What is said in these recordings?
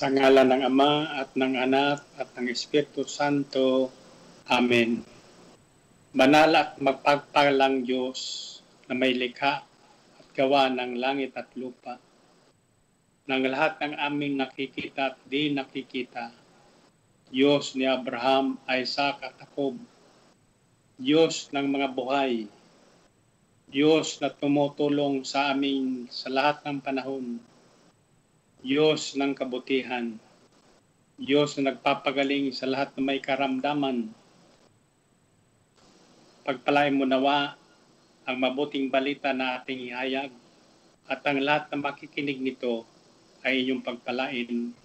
Sa ngalan ng Ama at ng Anak at ng Espiritu Santo. Amen. Banal at magpagpalang Diyos na may likha at gawa ng langit at lupa. Ng lahat ng aming nakikita at di nakikita. Diyos ni Abraham, Isaac at Jacob. Diyos ng mga buhay. Diyos na tumutulong sa amin sa lahat ng panahon Diyos ng kabutihan, Diyos na nagpapagaling sa lahat ng may karamdaman. Pagpalain mo nawa ang mabuting balita na ating ihayag at ang lahat na makikinig nito ay inyong pagpalain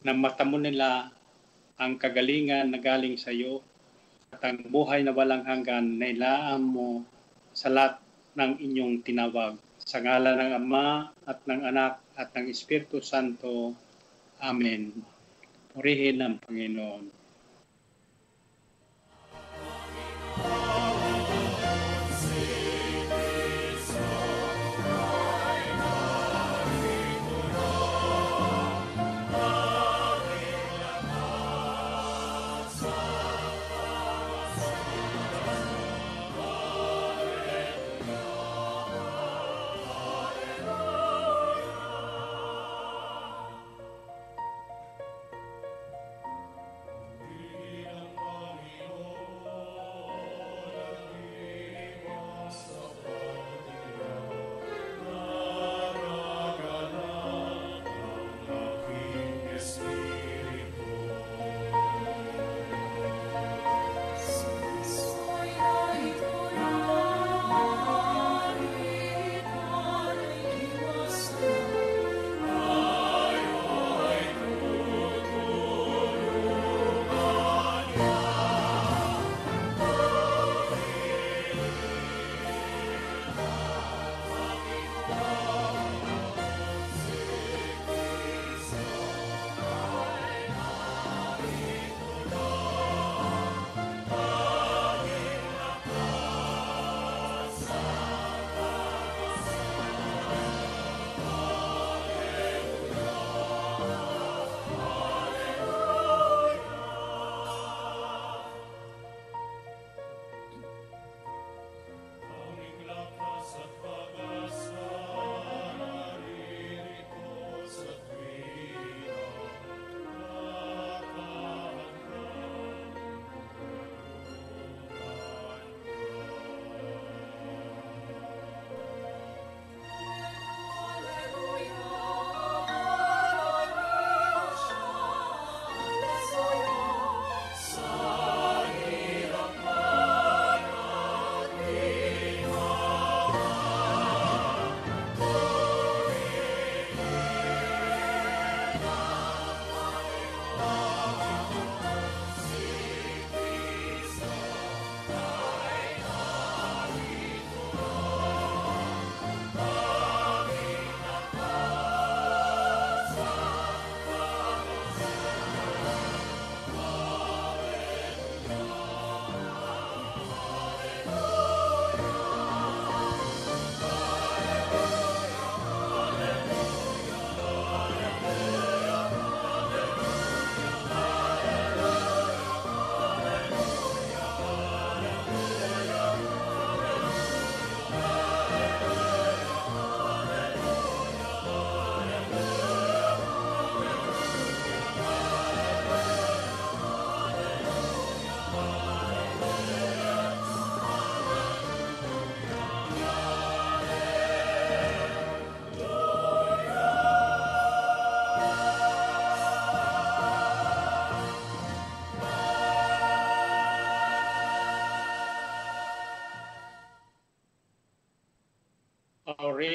na mata mo nila ang kagalingan na galing sa iyo at ang buhay na walang hanggan na ilaan mo sa lahat ng inyong tinawag. Sa ngala ng Ama at ng Anak at ng Espiritu Santo. Amen. Purihin ang Panginoon.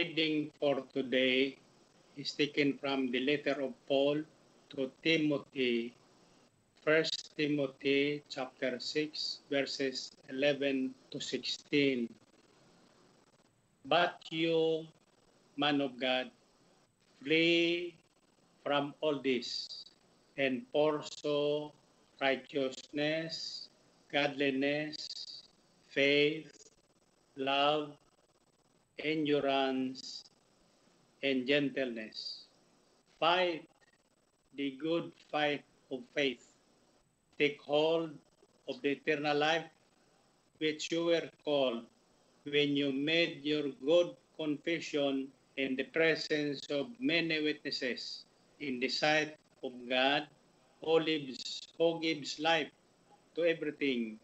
Reading for today is taken from the letter of Paul to Timothy, 1 Timothy chapter 6 verses 11 to 16. But you, man of God, flee from all this and pursue righteousness, godliness, faith, love, endurance, and gentleness. Fight the good fight of faith. Take hold of the eternal life which you were called when you made your good confession in the presence of many witnesses in the sight of God who lives, who gives life to everything,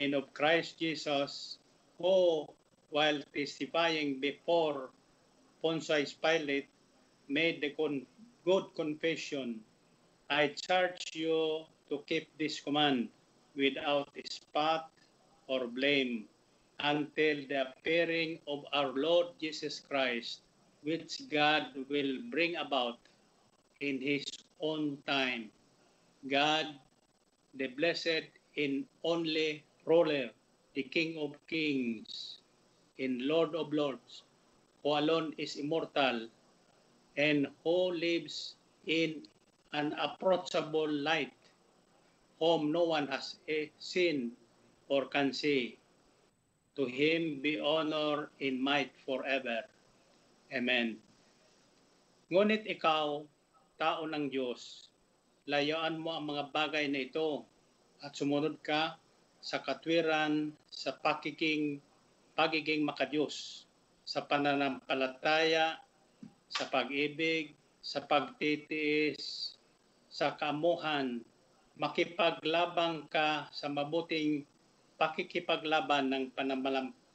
and of Christ Jesus, who, while testifying before Pontius Pilate, made the con- good confession. I charge you to keep this command without spot or blame until the appearing of our Lord Jesus Christ, which God will bring about in His own time. God, the blessed in only ruler, the King of kings, and Lord of lords, who alone is immortal, and who lives in an approachable light, whom no one has eh, seen or can see. To him be honor in might forever. Amen. Ngunit ikaw, tao ng Diyos, layaan mo ang mga bagay na ito at sumunod ka sa katwiran, sa pakiking, pagiging makadiyos, sa pananampalataya, sa pag-ibig, sa pagtitiis, sa kamuhan, makipaglabang ka sa mabuting pakikipaglaban ng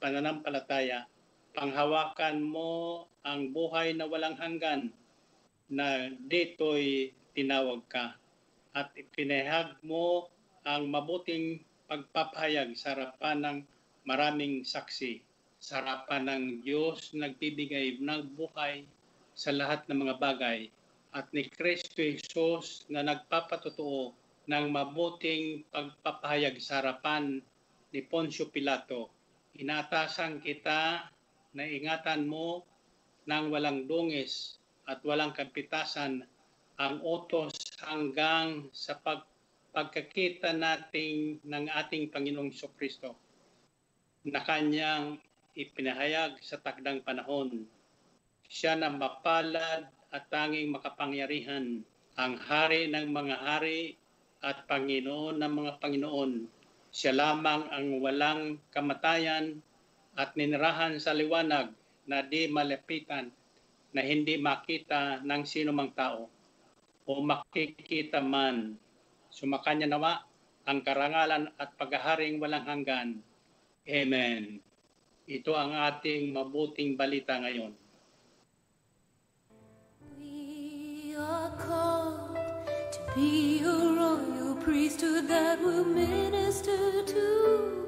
pananampalataya, panghawakan mo ang buhay na walang hanggan na dito'y tinawag ka. At ipinahag mo ang mabuting pagpapahayag sa harapan ng maraming saksi, sa harapan ng Diyos nagbibigay ng buhay sa lahat ng mga bagay at ni Kristo Jesus na nagpapatotoo ng mabuting pagpapahayag sa harapan ni Poncio Pilato. Inatasan kita na ingatan mo ng walang dungis at walang kapitasan ang utos hanggang sa pag pagkakita nating ng ating Panginoong Kristo na kanyang ipinahayag sa takdang panahon. Siya na mapalad at tanging makapangyarihan, ang hari ng mga hari at Panginoon ng mga Panginoon. Siya lamang ang walang kamatayan at ninirahan sa liwanag na di malapitan na hindi makita ng sino mang tao o makikita man. Sumakanya nawa ang karangalan at paghaharing walang hanggan. Amen. Ito ang ating mabuting balita ngayon. We are called to be a royal priesthood that will minister to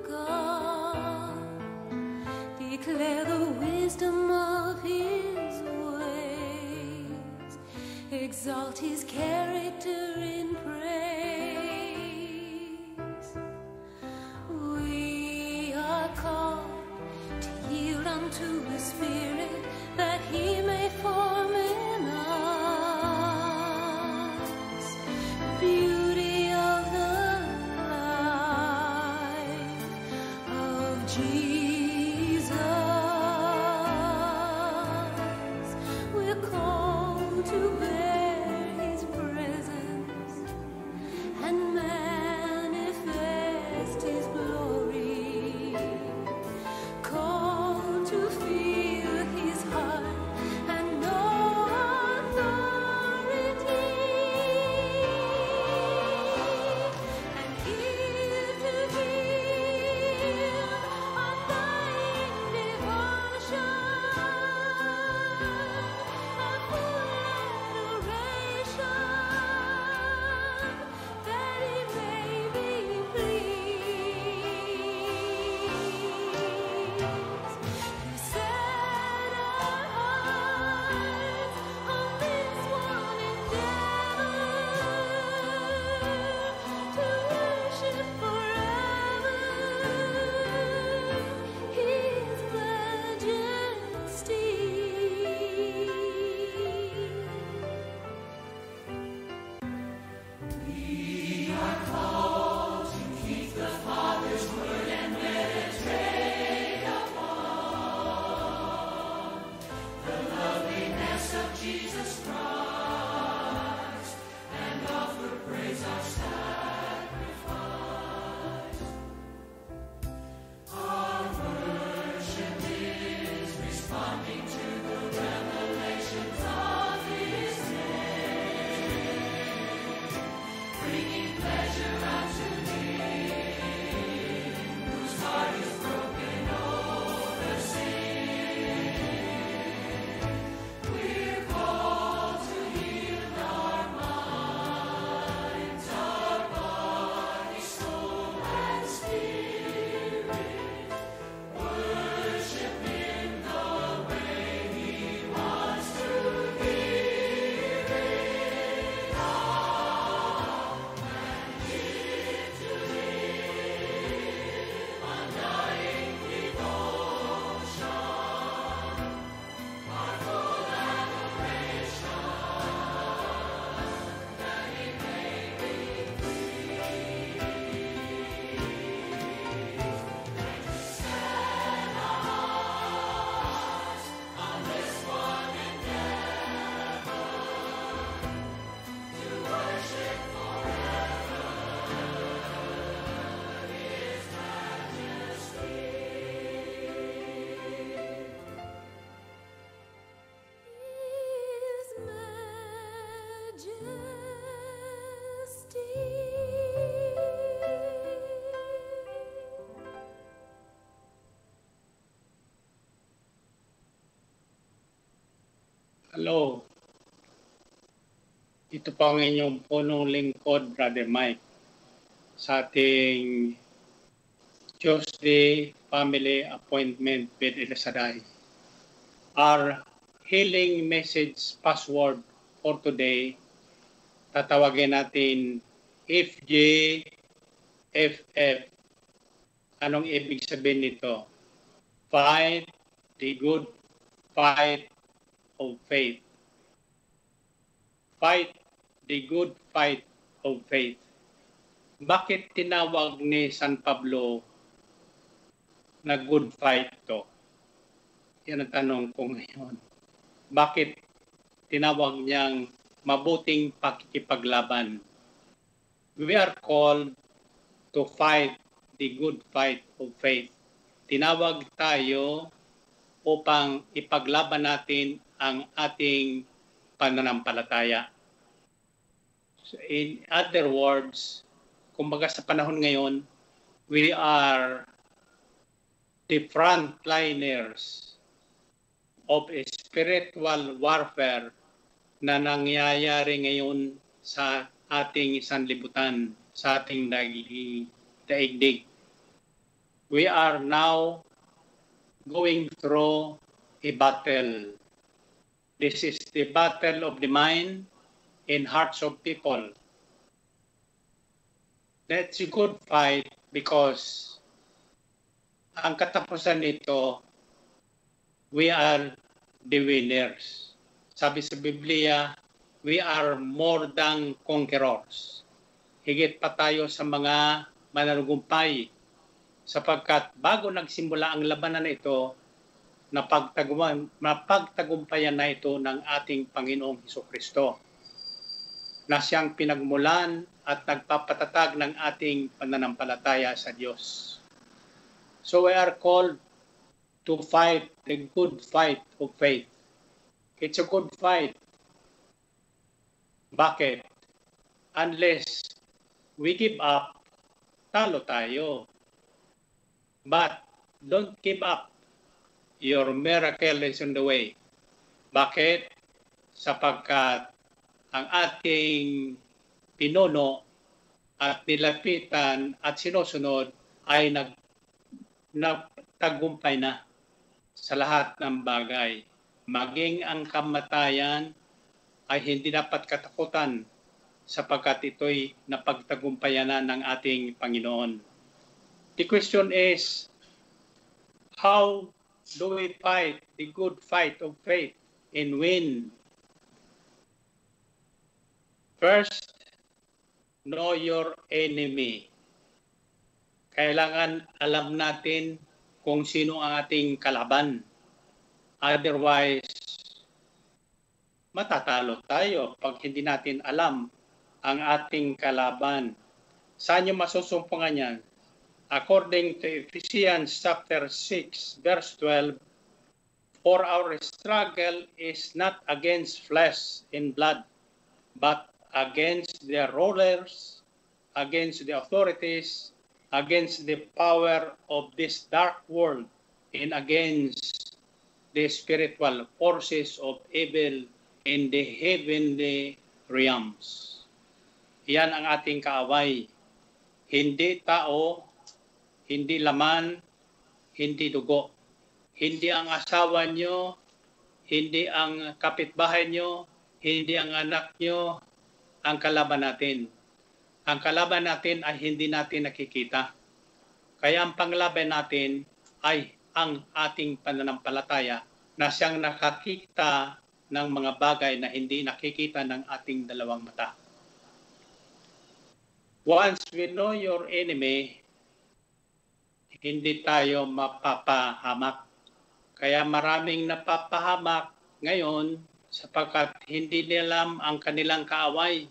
God. Declare the wisdom of His ways, exalt His character in praise. Unto the Spirit that He may form in us. Beauty of the life of Jesus. Hello. Ito po ang inyong punong lingkod, Brother Mike, sa ating Tuesday Family Appointment with Elisaday. Our healing message password for today, tatawagin natin FJFF. Anong ibig sabihin nito? Fight the good fight of faith. Fight the good fight of faith. Bakit tinawag ni San Pablo na good fight to? Yan ang tanong ko ngayon. Bakit tinawag niyang mabuting pakikipaglaban? We are called to fight the good fight of faith. Tinawag tayo upang ipaglaban natin ang ating pananampalataya. So in other words, kumbaga sa panahon ngayon, we are the frontliners of spiritual warfare na nangyayari ngayon sa ating sanlibutan, sa ating daigdig. We are now going through a battle. This is the battle of the mind and hearts of people. That's a good fight because ang katapusan nito, we are the winners. Sabi sa Biblia, we are more than conquerors. Higit pa tayo sa mga mananugumpay sapagkat bago nagsimula ang labanan na ito, napagtagumpayan, na ito ng ating Panginoong Heso Kristo na siyang pinagmulan at nagpapatatag ng ating pananampalataya sa Diyos. So we are called to fight the good fight of faith. It's a good fight. Bakit? Unless we give up, talo tayo. But don't give up. Your miracle is on the way. Bakit? Sapagkat ang ating pinuno at nilapitan at sinusunod ay nag nagtagumpay na sa lahat ng bagay. Maging ang kamatayan ay hindi dapat katakutan sapagkat ito'y napagtagumpayan na ng ating Panginoon. The question is, how do we fight the good fight of faith and win? First, know your enemy. Kailangan alam natin kung sino ang ating kalaban. Otherwise, matatalo tayo pag hindi natin alam ang ating kalaban. Saan nyo masusumpungan yan? According to Ephesians chapter 6, verse 12, For our struggle is not against flesh and blood, but against the rulers, against the authorities, against the power of this dark world, and against the spiritual forces of evil in the heavenly realms. Yan ang ating kaaway. Hindi tao, hindi laman, hindi dugo. Hindi ang asawa nyo, hindi ang kapitbahay nyo, hindi ang anak nyo, ang kalaban natin. Ang kalaban natin ay hindi natin nakikita. Kaya ang panglaban natin ay ang ating pananampalataya na siyang nakakita ng mga bagay na hindi nakikita ng ating dalawang mata. Once we know your enemy, hindi tayo mapapahamak. Kaya maraming napapahamak ngayon sapagkat hindi nilam ang kanilang kaaway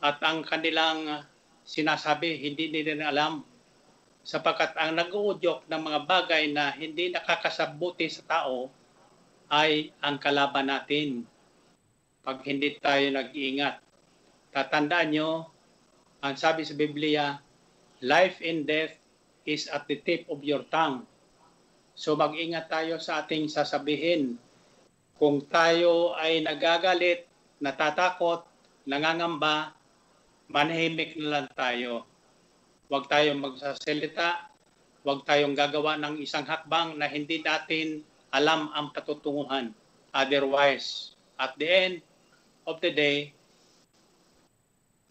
at ang kanilang sinasabi, hindi nila alam. Sapagkat ang nag-uudyok ng mga bagay na hindi nakakasabuti sa tao ay ang kalaban natin. Pag hindi tayo nag-iingat. Tatandaan nyo, ang sabi sa Biblia, life and death is at the tip of your tongue. So mag-ingat tayo sa ating sasabihin. Kung tayo ay nagagalit, natatakot, nangangamba, manahimik na lang tayo. Huwag tayong magsasalita, huwag tayong gagawa ng isang hakbang na hindi natin alam ang patutunguhan. Otherwise, at the end of the day,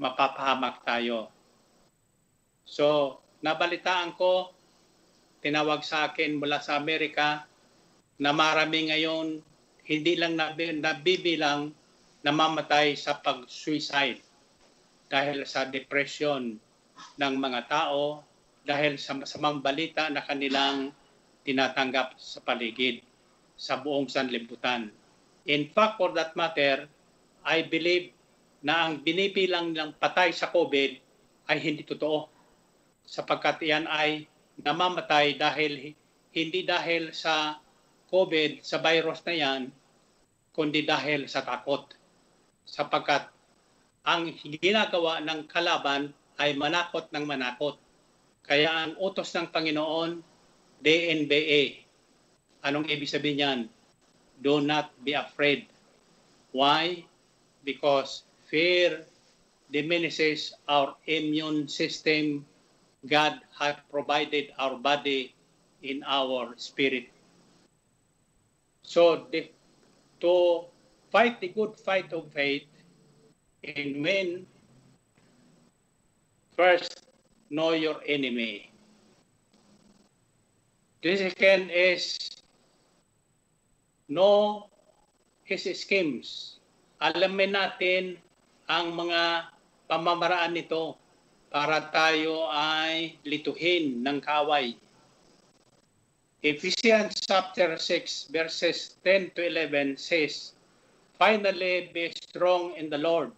mapapahamak tayo. So, nabalitaan ko, tinawag sa akin mula sa Amerika na marami ngayon hindi lang nabi- nabibilang namamatay sa pag-suicide dahil sa depression ng mga tao, dahil sa masamang balita na kanilang tinatanggap sa paligid sa buong sanlibutan. In fact, for that matter, I believe na ang binibilang ng patay sa COVID ay hindi totoo sapagkat iyan ay namamatay dahil hindi dahil sa COVID, sa virus na yan, kundi dahil sa takot. Sapagkat ang ginagawa ng kalaban ay manakot ng manakot. Kaya ang utos ng Panginoon, DNBA. Anong ibig sabihin yan? Do not be afraid. Why? Because fear diminishes our immune system. God has provided our body in our spirit. So the, to fight the good fight of faith and win, first know your enemy. The second is know his schemes. Alamin natin ang mga pamamaraan nito para tayo ay lituhin ng kaway. Ephesians chapter 6 verses 10 to 11 says, Finally be strong in the Lord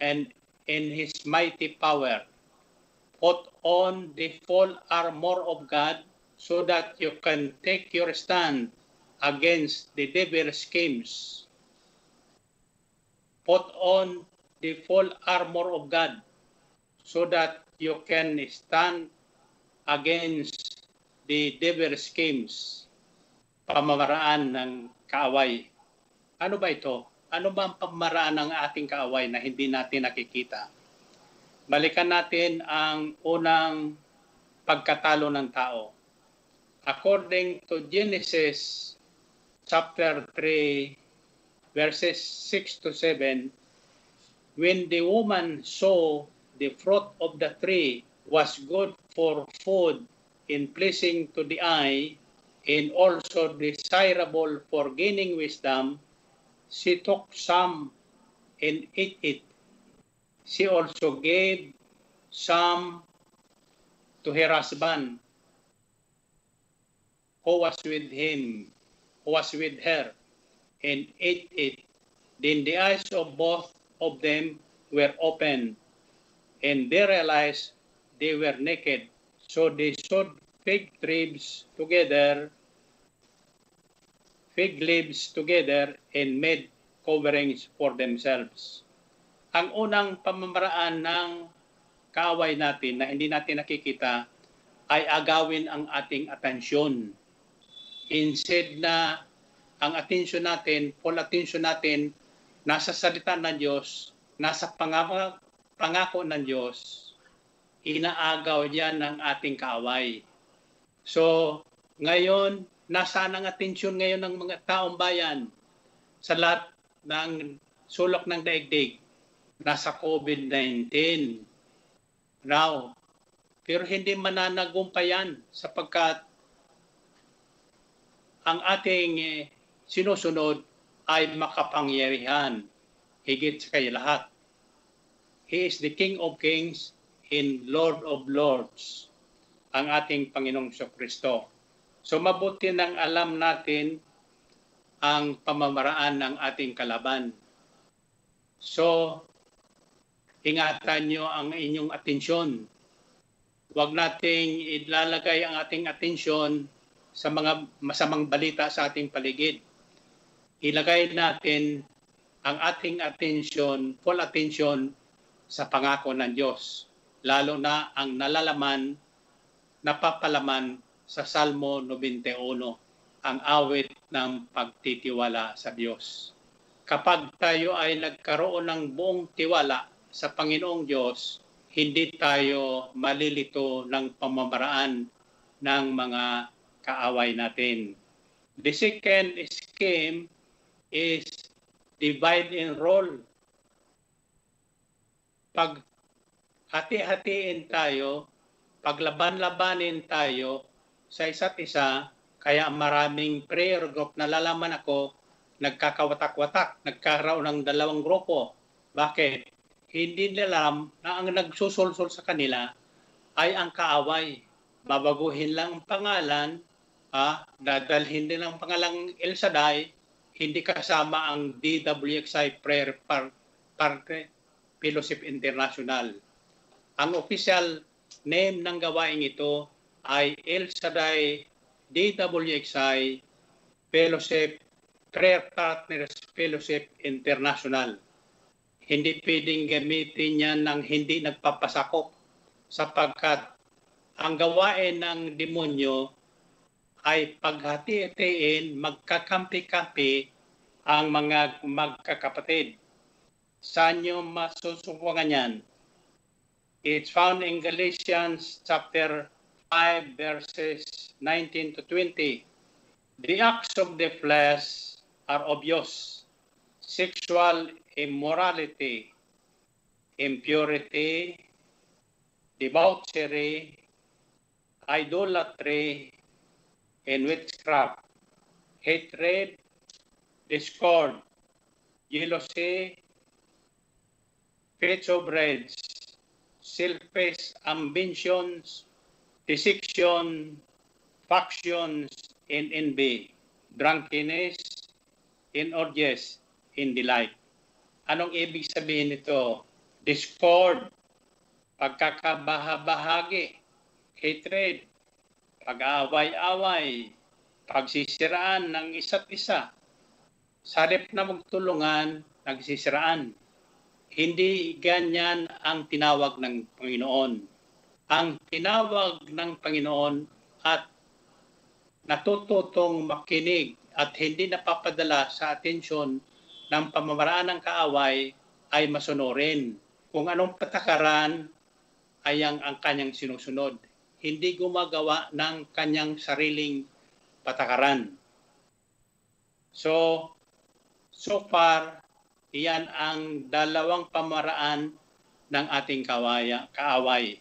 and in his mighty power. Put on the full armor of God so that you can take your stand against the devil's schemes. Put on the full armor of God so that you can stand against the devil's schemes, pamamaraan ng kaaway. Ano ba ito? Ano ba ang pamamaraan ng ating kaaway na hindi natin nakikita? Balikan natin ang unang pagkatalo ng tao. According to Genesis chapter 3, verses 6 to 7, when the woman saw the fruit of the tree was good for food and pleasing to the eye, and also desirable for gaining wisdom, she took some and ate it. She also gave some to her husband who was with him, who was with her, and ate it. Then the eyes of both of them were opened, and they realized they were naked. So they sewed fig leaves together, fig leaves together, and made coverings for themselves. Ang unang pamamaraan ng kaaway natin na hindi natin nakikita ay agawin ang ating atensyon. Instead na ang atensyon natin, full attention natin, nasa salita ng Diyos, nasa pangako, pangako ng Diyos, inaagaw yan ng ating kaaway. So, ngayon, nasaan ang atensyon ngayon ng mga taong bayan sa lahat ng sulok ng daigdig? Nasa COVID-19. Now, pero hindi mananagumpayan sapagkat ang ating eh, sinusunod ay makapangyarihan higit sa kay lahat. He is the King of Kings and Lord of Lords, ang ating Panginoong Kristo. So mabuti nang alam natin ang pamamaraan ng ating kalaban. So, ingatan nyo ang inyong atensyon. Huwag nating ilalagay ang ating atensyon sa mga masamang balita sa ating paligid. Ilagay natin ang ating atensyon, full attention sa pangako ng Diyos. Lalo na ang nalalaman, napapalaman sa Salmo 91. ang awit ng pagtitiwala sa Diyos. Kapag tayo ay nagkaroon ng buong tiwala sa Panginoong Diyos, hindi tayo malilito ng pamamaraan ng mga kaaway natin. The second scheme is divide and roll. Pag hati-hatiin tayo, paglaban-labanin tayo sa isa't isa, kaya maraming prayer group na lalaman ako, nagkakawatak-watak, nagkaroon ng dalawang grupo. Bakit? Hindi nila alam na ang nagsusulsul sa kanila ay ang kaaway. Babaguhin lang ang pangalan, ah, dadalhin din ang pangalang El Shaddai, hindi kasama ang DWXI Prayer Par Party Fellowship International. Ang official name ng gawain ito ay El Shaddai DWXI Fellowship Prayer Partners Fellowship International. Hindi pwedeng gamitin yan ng hindi nagpapasakop sapagkat ang gawain ng demonyo ay paghati-hatiin, magkakampi-kampi ang mga magkakapatid. Saan nyo masusubukan yan? It's found in Galatians chapter 5 verses 19 to 20. The acts of the flesh are obvious. Sexual immorality, impurity, debauchery, idolatry, and witchcraft, hatred, discord, jealousy, rage, selfish ambitions, deception, factions, and envy, drunkenness, and orgies, in delight. Anong ibig sabihin nito? Discord, pagkakabahabahagi, hatred, pag-aaway-away, pagsisiraan ng isa't isa. Sarip na magtulungan, nagsisiraan. Hindi ganyan ang tinawag ng Panginoon. Ang tinawag ng Panginoon at natututong makinig at hindi napapadala sa atensyon ng pamamaraan ng kaaway ay masunurin. Kung anong patakaran ay ang, ang kanyang sinusunod hindi gumagawa ng kanyang sariling patakaran. So, so far, iyan ang dalawang pamaraan ng ating kawaya, kaaway.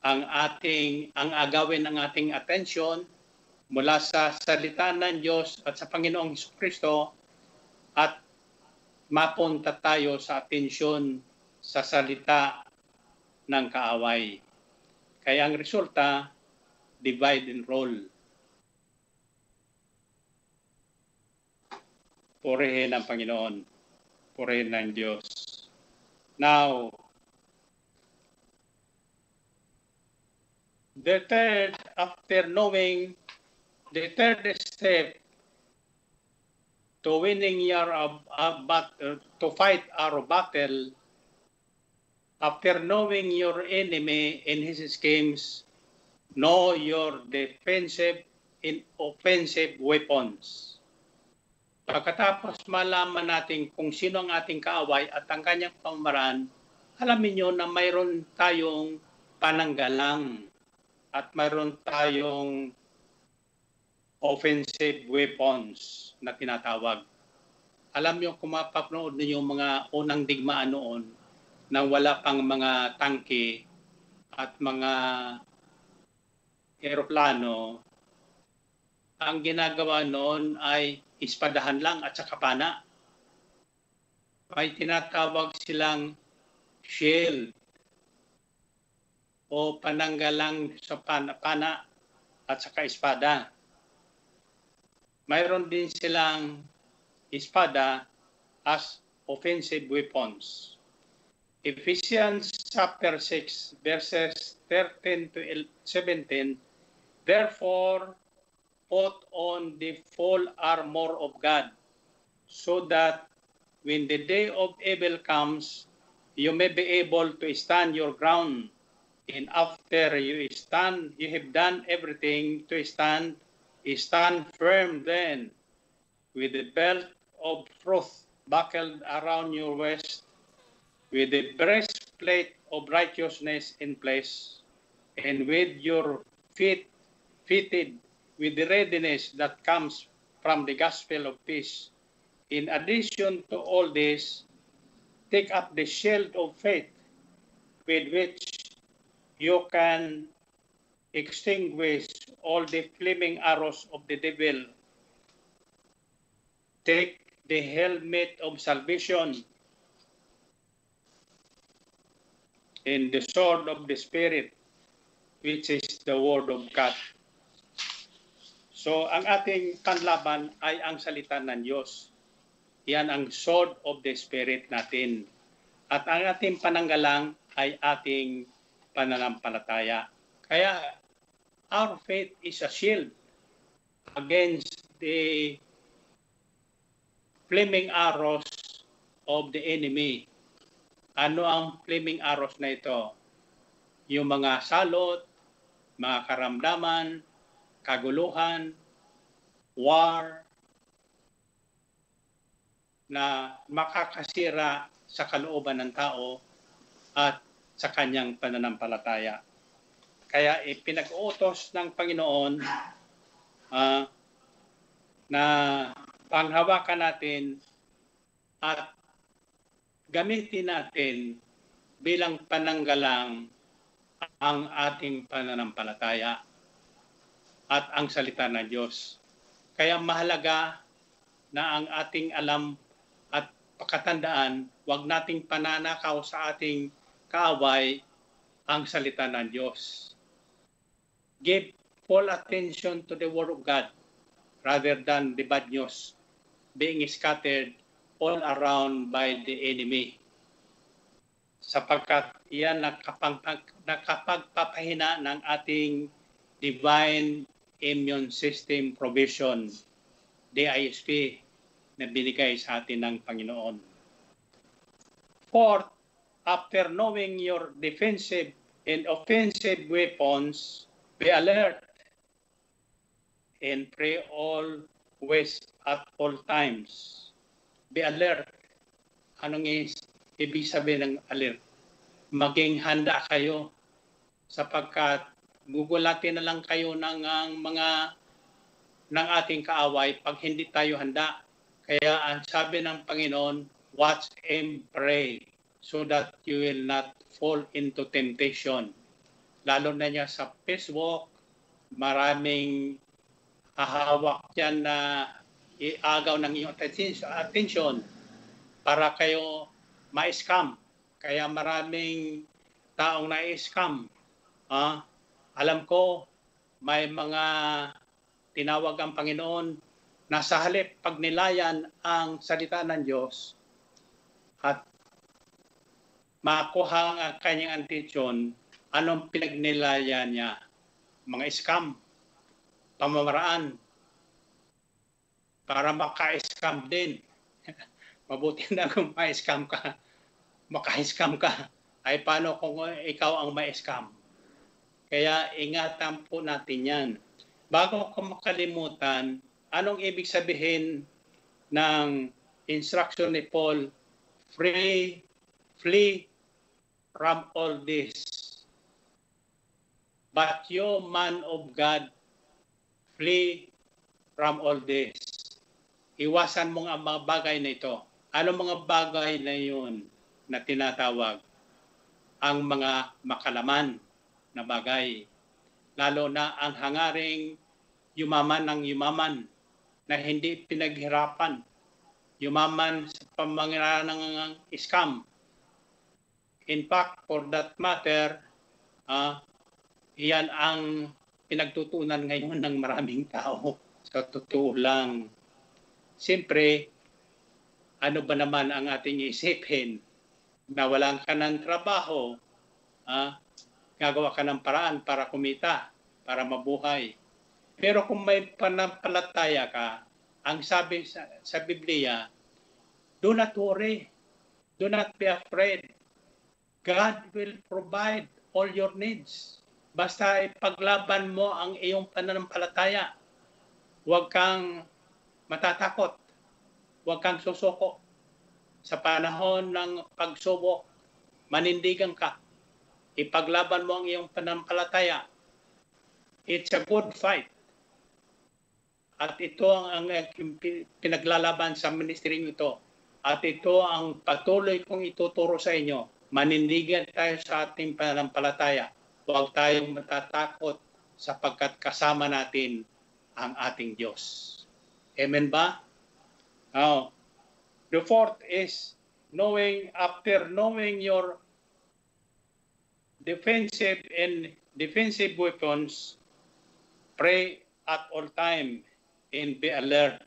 Ang ating ang agawin ng ating atensyon mula sa salita ng Diyos at sa Panginoong Kristo at mapunta tayo sa atensyon sa salita ng kaaway. Kaya ang resulta, divide and roll. Purihin ang Panginoon. Purihin ng Diyos. Now, the third, after knowing the third step to winning your uh, uh, to fight our battle after knowing your enemy and his schemes, know your defensive and offensive weapons. Pagkatapos malaman natin kung sino ang ating kaaway at ang kanyang pamamaraan, alamin nyo na mayroon tayong pananggalang at mayroon tayong offensive weapons na tinatawag. Alam nyo, kung mapapanood ninyo mga unang digmaan noon, na wala pang mga tangke at mga eroplano, ang ginagawa noon ay ispadahan lang at saka pana. May tinatawag silang shield o pananggalang sa pana, pana at saka espada. Mayroon din silang espada as offensive weapons. Ephesians chapter 6 verses 13 to 17 Therefore put on the full armor of God so that when the day of evil comes you may be able to stand your ground. And after you stand, you have done everything to stand, stand firm then, with the belt of truth buckled around your waist, with the breastplate of righteousness in place, and with your feet fitted with the readiness that comes from the gospel of peace. In addition to all this, take up the shield of faith with which you can extinguish all the flaming arrows of the devil. Take the helmet of salvation and the sword of the Spirit, which is the Word of God. So, ang ating panlaban ay ang salita ng Diyos. Yan ang sword of the Spirit natin. At ang ating pananggalang ay ating pananampalataya. Kaya, our faith is a shield against the flaming arrows of the enemy. Ano ang flaming arrows na ito? Yung mga salot, mga karamdaman, kaguluhan, war, na makakasira sa kalooban ng tao at sa kanyang pananampalataya. Kaya ipinag-utos ng Panginoon uh, na panghawakan natin at gamitin natin bilang pananggalang ang ating pananampalataya at ang salita ng Diyos. Kaya mahalaga na ang ating alam at pakatandaan, wag nating pananakaw sa ating kaaway ang salita ng Diyos. Give full attention to the Word of God rather than the bad news being scattered all around by the enemy. Sapagkat iyan nakapagpapahina ng ating divine immune system provision, DISP, na binigay sa atin ng Panginoon. Fourth, after knowing your defensive and offensive weapons, be alert and pray always at all times. Be alert. Anong is, ibig sabihin ng alert? Maging handa kayo sapagkat gugulatin na lang kayo ng ang mga ng ating kaaway pag hindi tayo handa. Kaya ang sabi ng Panginoon, watch and pray so that you will not fall into temptation. Lalo na niya sa Facebook, maraming hahawak dyan na iagaw ng iyong attention para kayo ma-scam. Kaya maraming taong na-scam. Ah, alam ko, may mga tinawag ang Panginoon na sa halip pagnilayan ang salita ng Diyos at makuha ang kanyang atensyon, anong pinagnilayan niya? Mga scam, pamamaraan, para maka-scam din. Mabuti na kung ma-scam ka, maka-scam ka, ay paano kung ikaw ang ma-scam? Kaya ingatan po natin yan. Bago ko makalimutan, anong ibig sabihin ng instruction ni Paul, free, flee from all this. But you, man of God, flee from all this. Iwasan mo ang mga bagay na ito. Ano mga bagay na yun na tinatawag? Ang mga makalaman na bagay. Lalo na ang hangaring yumaman ng yumaman na hindi pinaghirapan. Yumaman sa pamangiraan ng scam In fact, for that matter, uh, iyan ang pinagtutunan ngayon ng maraming tao. Sa totoo lang. Siyempre, ano ba naman ang ating isipin? Na walang ka ng trabaho, uh, gagawa ka ng paraan para kumita, para mabuhay. Pero kung may panampalataya ka, ang sabi sa, sa Biblia, do not worry, do not be afraid, God will provide all your needs. Basta ipaglaban mo ang iyong pananampalataya. Huwag kang matatakot. Huwag kang susuko. Sa panahon ng pagsubok, manindigan ka. Ipaglaban mo ang iyong pananampalataya. It's a good fight. At ito ang, ang pinaglalaban sa ministering ito. At ito ang patuloy kong ituturo sa inyo. Manindigan tayo sa ating pananampalataya. Huwag tayong matatakot sapagkat kasama natin ang ating Diyos. Amen ba? Now, the fourth is knowing, after knowing your defensive and defensive weapons, pray at all time and be alert.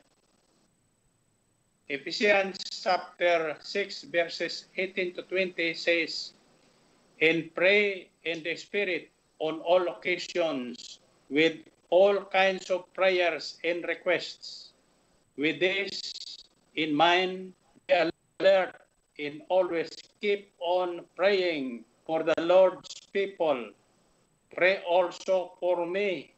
Ephesians chapter 6 verses 18 to 20 says, And pray in the Spirit on all occasions with all kinds of prayers and requests. With this in mind, be alert and always keep on praying for the Lord's people. Pray also for me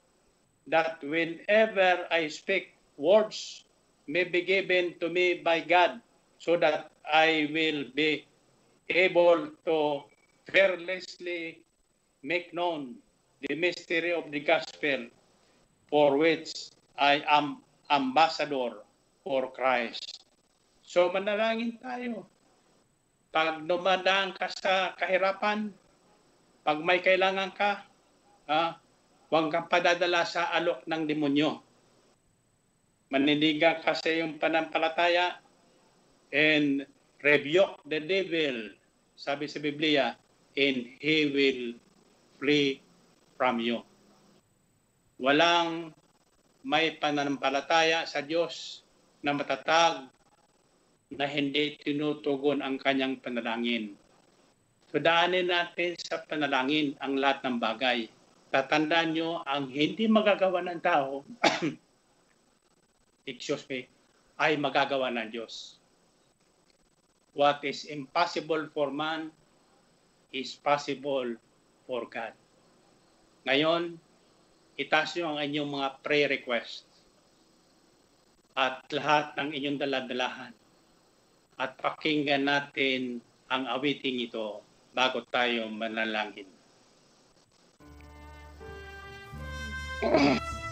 that whenever I speak, words may be given to me by God, so that I will be able to fearlessly make known the mystery of the gospel for which I am ambassador for Christ. So manalangin tayo. Pag dumadaan ka sa kahirapan, pag may kailangan ka, ah, huwag kang padadala sa alok ng demonyo. Manindigan ka sa iyong panampalataya and rebuke the devil, sabi sa Biblia, and he will flee from you. Walang may pananampalataya sa Diyos na matatag na hindi tinutugon ang kanyang panalangin. So daanin natin sa panalangin ang lahat ng bagay. Tatandaan nyo, ang hindi magagawa ng tao, excuse me, ay magagawa ng Diyos. What is impossible for man is possible for God. Ngayon, itaas nyo ang inyong mga prayer request at lahat ng inyong daladalahan at pakinggan natin ang awiting ito bago tayo manalangin.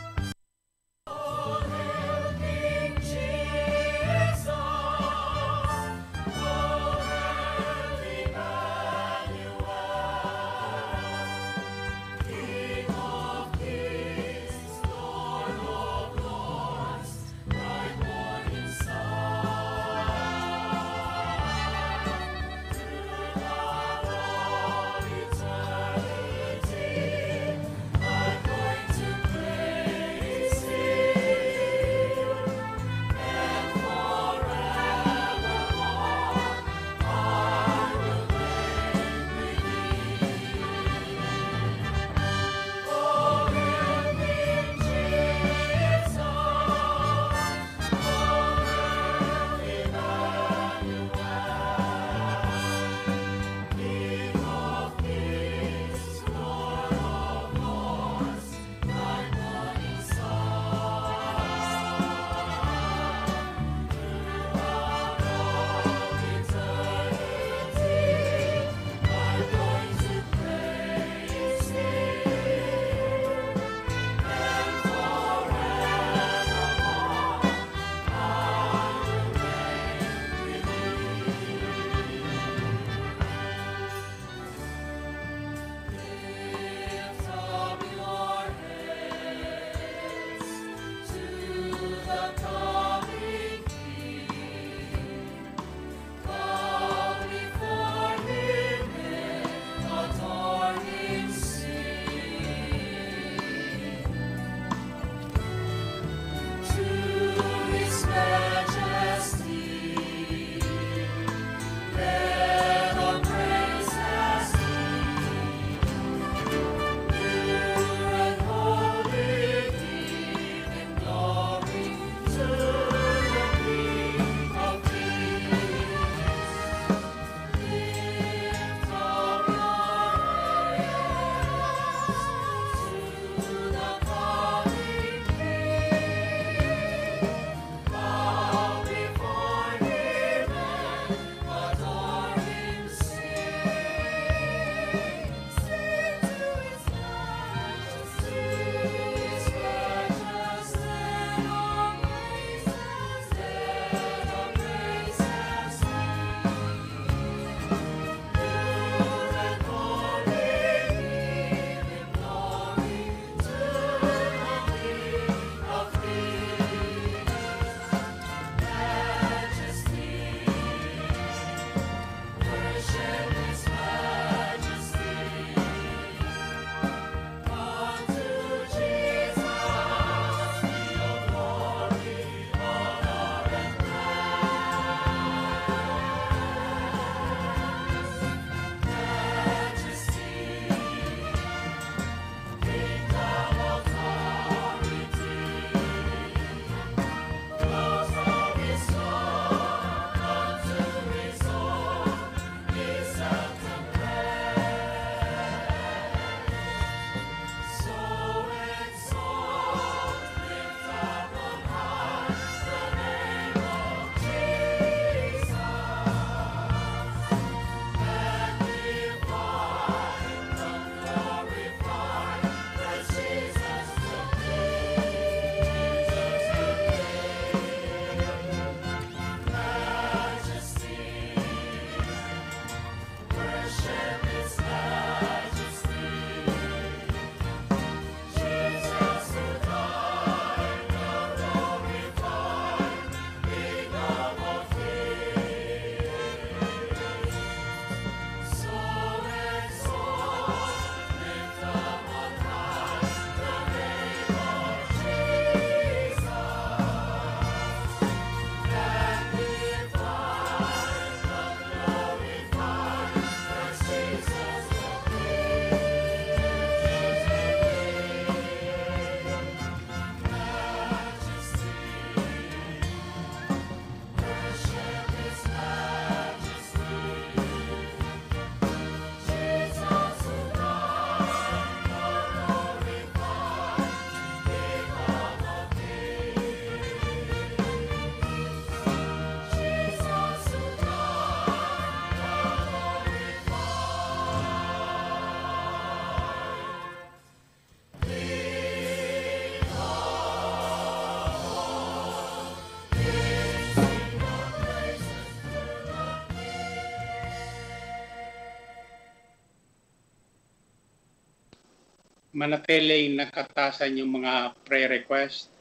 manatiling nakatasan yung mga prayer request.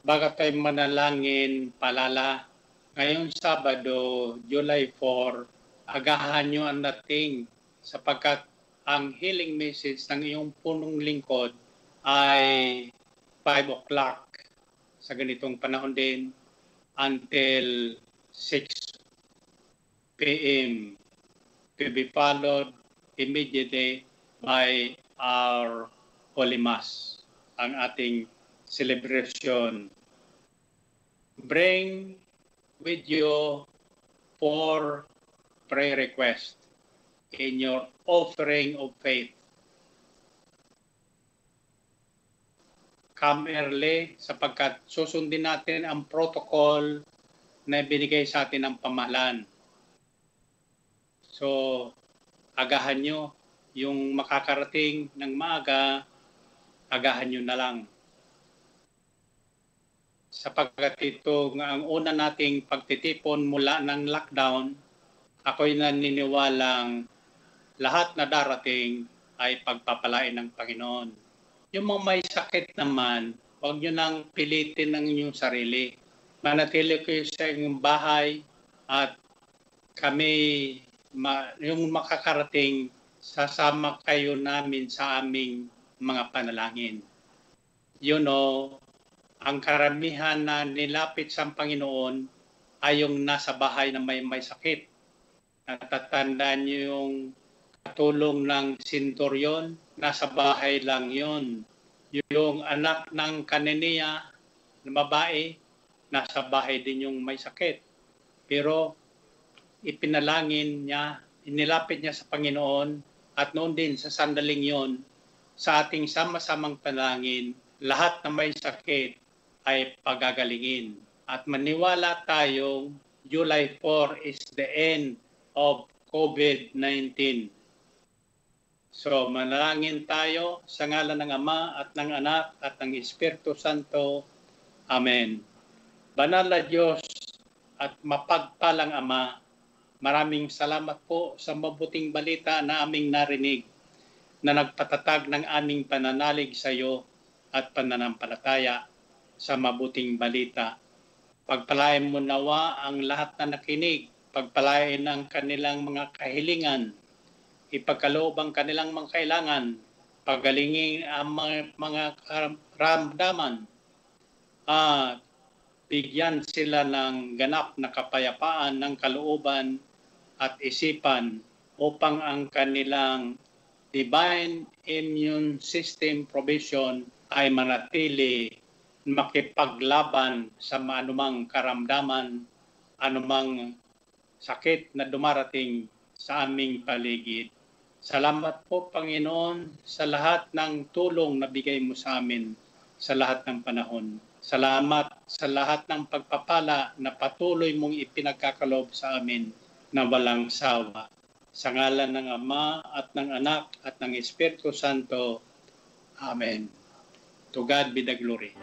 Bago tayo manalangin palala, ngayong Sabado, July 4, agahan nyo ang dating sapagkat ang healing message ng iyong punong lingkod ay 5 o'clock sa ganitong panahon din until 6 p.m. to be followed immediately by our Holy Mass, ang ating celebration. Bring with you four prayer requests in your offering of faith. Come early sapagkat susundin natin ang protocol na binigay sa atin ng pamahalaan. So, agahan nyo yung makakarating ng maaga, agahan nyo na lang. Sapagkat ito ang una nating pagtitipon mula ng lockdown, ako'y naniniwalang lahat na darating ay pagpapalain ng Panginoon. Yung mga may sakit naman, huwag nyo nang pilitin ng inyong sarili. Manatili kayo sa inyong bahay at kami, ma, yung makakarating, sasama kayo namin sa aming mga panalangin. You know, ang karamihan na nilapit sa Panginoon ay yung nasa bahay na may may sakit. Natatandaan niyo yung tulong ng senturyon, nasa bahay lang yon. Yung anak ng kaniniya na babae, nasa bahay din yung may sakit. Pero ipinalangin niya, inilapit niya sa Panginoon at noon din sa sandaling yon, sa ating sama-samang panalangin, lahat na may sakit ay pagagalingin. At maniwala tayong July 4 is the end of COVID-19. So manalangin tayo sa ngalan ng Ama at ng Anak at ng Espiritu Santo. Amen. Banal na Diyos at mapagpalang Ama, maraming salamat po sa mabuting balita na aming narinig na nagpatatag ng aming pananalig sa iyo at pananampalataya sa mabuting balita. Pagpalain mo nawa ang lahat na nakinig, pagpalain ang kanilang mga kahilingan, ipagkaloob ang kanilang mga kailangan, pagalingin ang mga, mga karamdaman, at bigyan sila ng ganap na kapayapaan ng kalooban at isipan upang ang kanilang divine immune system provision ay manatili makipaglaban sa anumang karamdaman, anumang sakit na dumarating sa aming paligid. Salamat po Panginoon sa lahat ng tulong na bigay mo sa amin sa lahat ng panahon. Salamat sa lahat ng pagpapala na patuloy mong ipinagkakalob sa amin na walang sawa. Sa ngalan ng Ama at ng Anak at ng Espiritu Santo. Amen. To God be the glory.